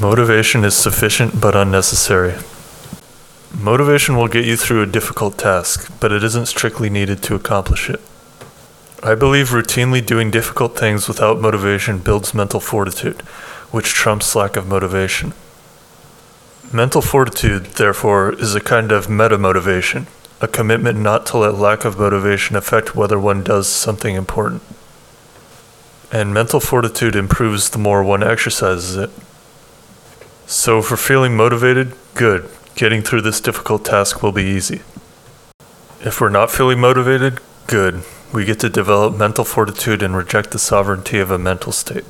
Motivation is sufficient but unnecessary. Motivation will get you through a difficult task, but it isn't strictly needed to accomplish it. I believe routinely doing difficult things without motivation builds mental fortitude, which trumps lack of motivation. Mental fortitude, therefore, is a kind of meta motivation, a commitment not to let lack of motivation affect whether one does something important. And mental fortitude improves the more one exercises it. So, if we're feeling motivated, good. Getting through this difficult task will be easy. If we're not feeling motivated, good. We get to develop mental fortitude and reject the sovereignty of a mental state.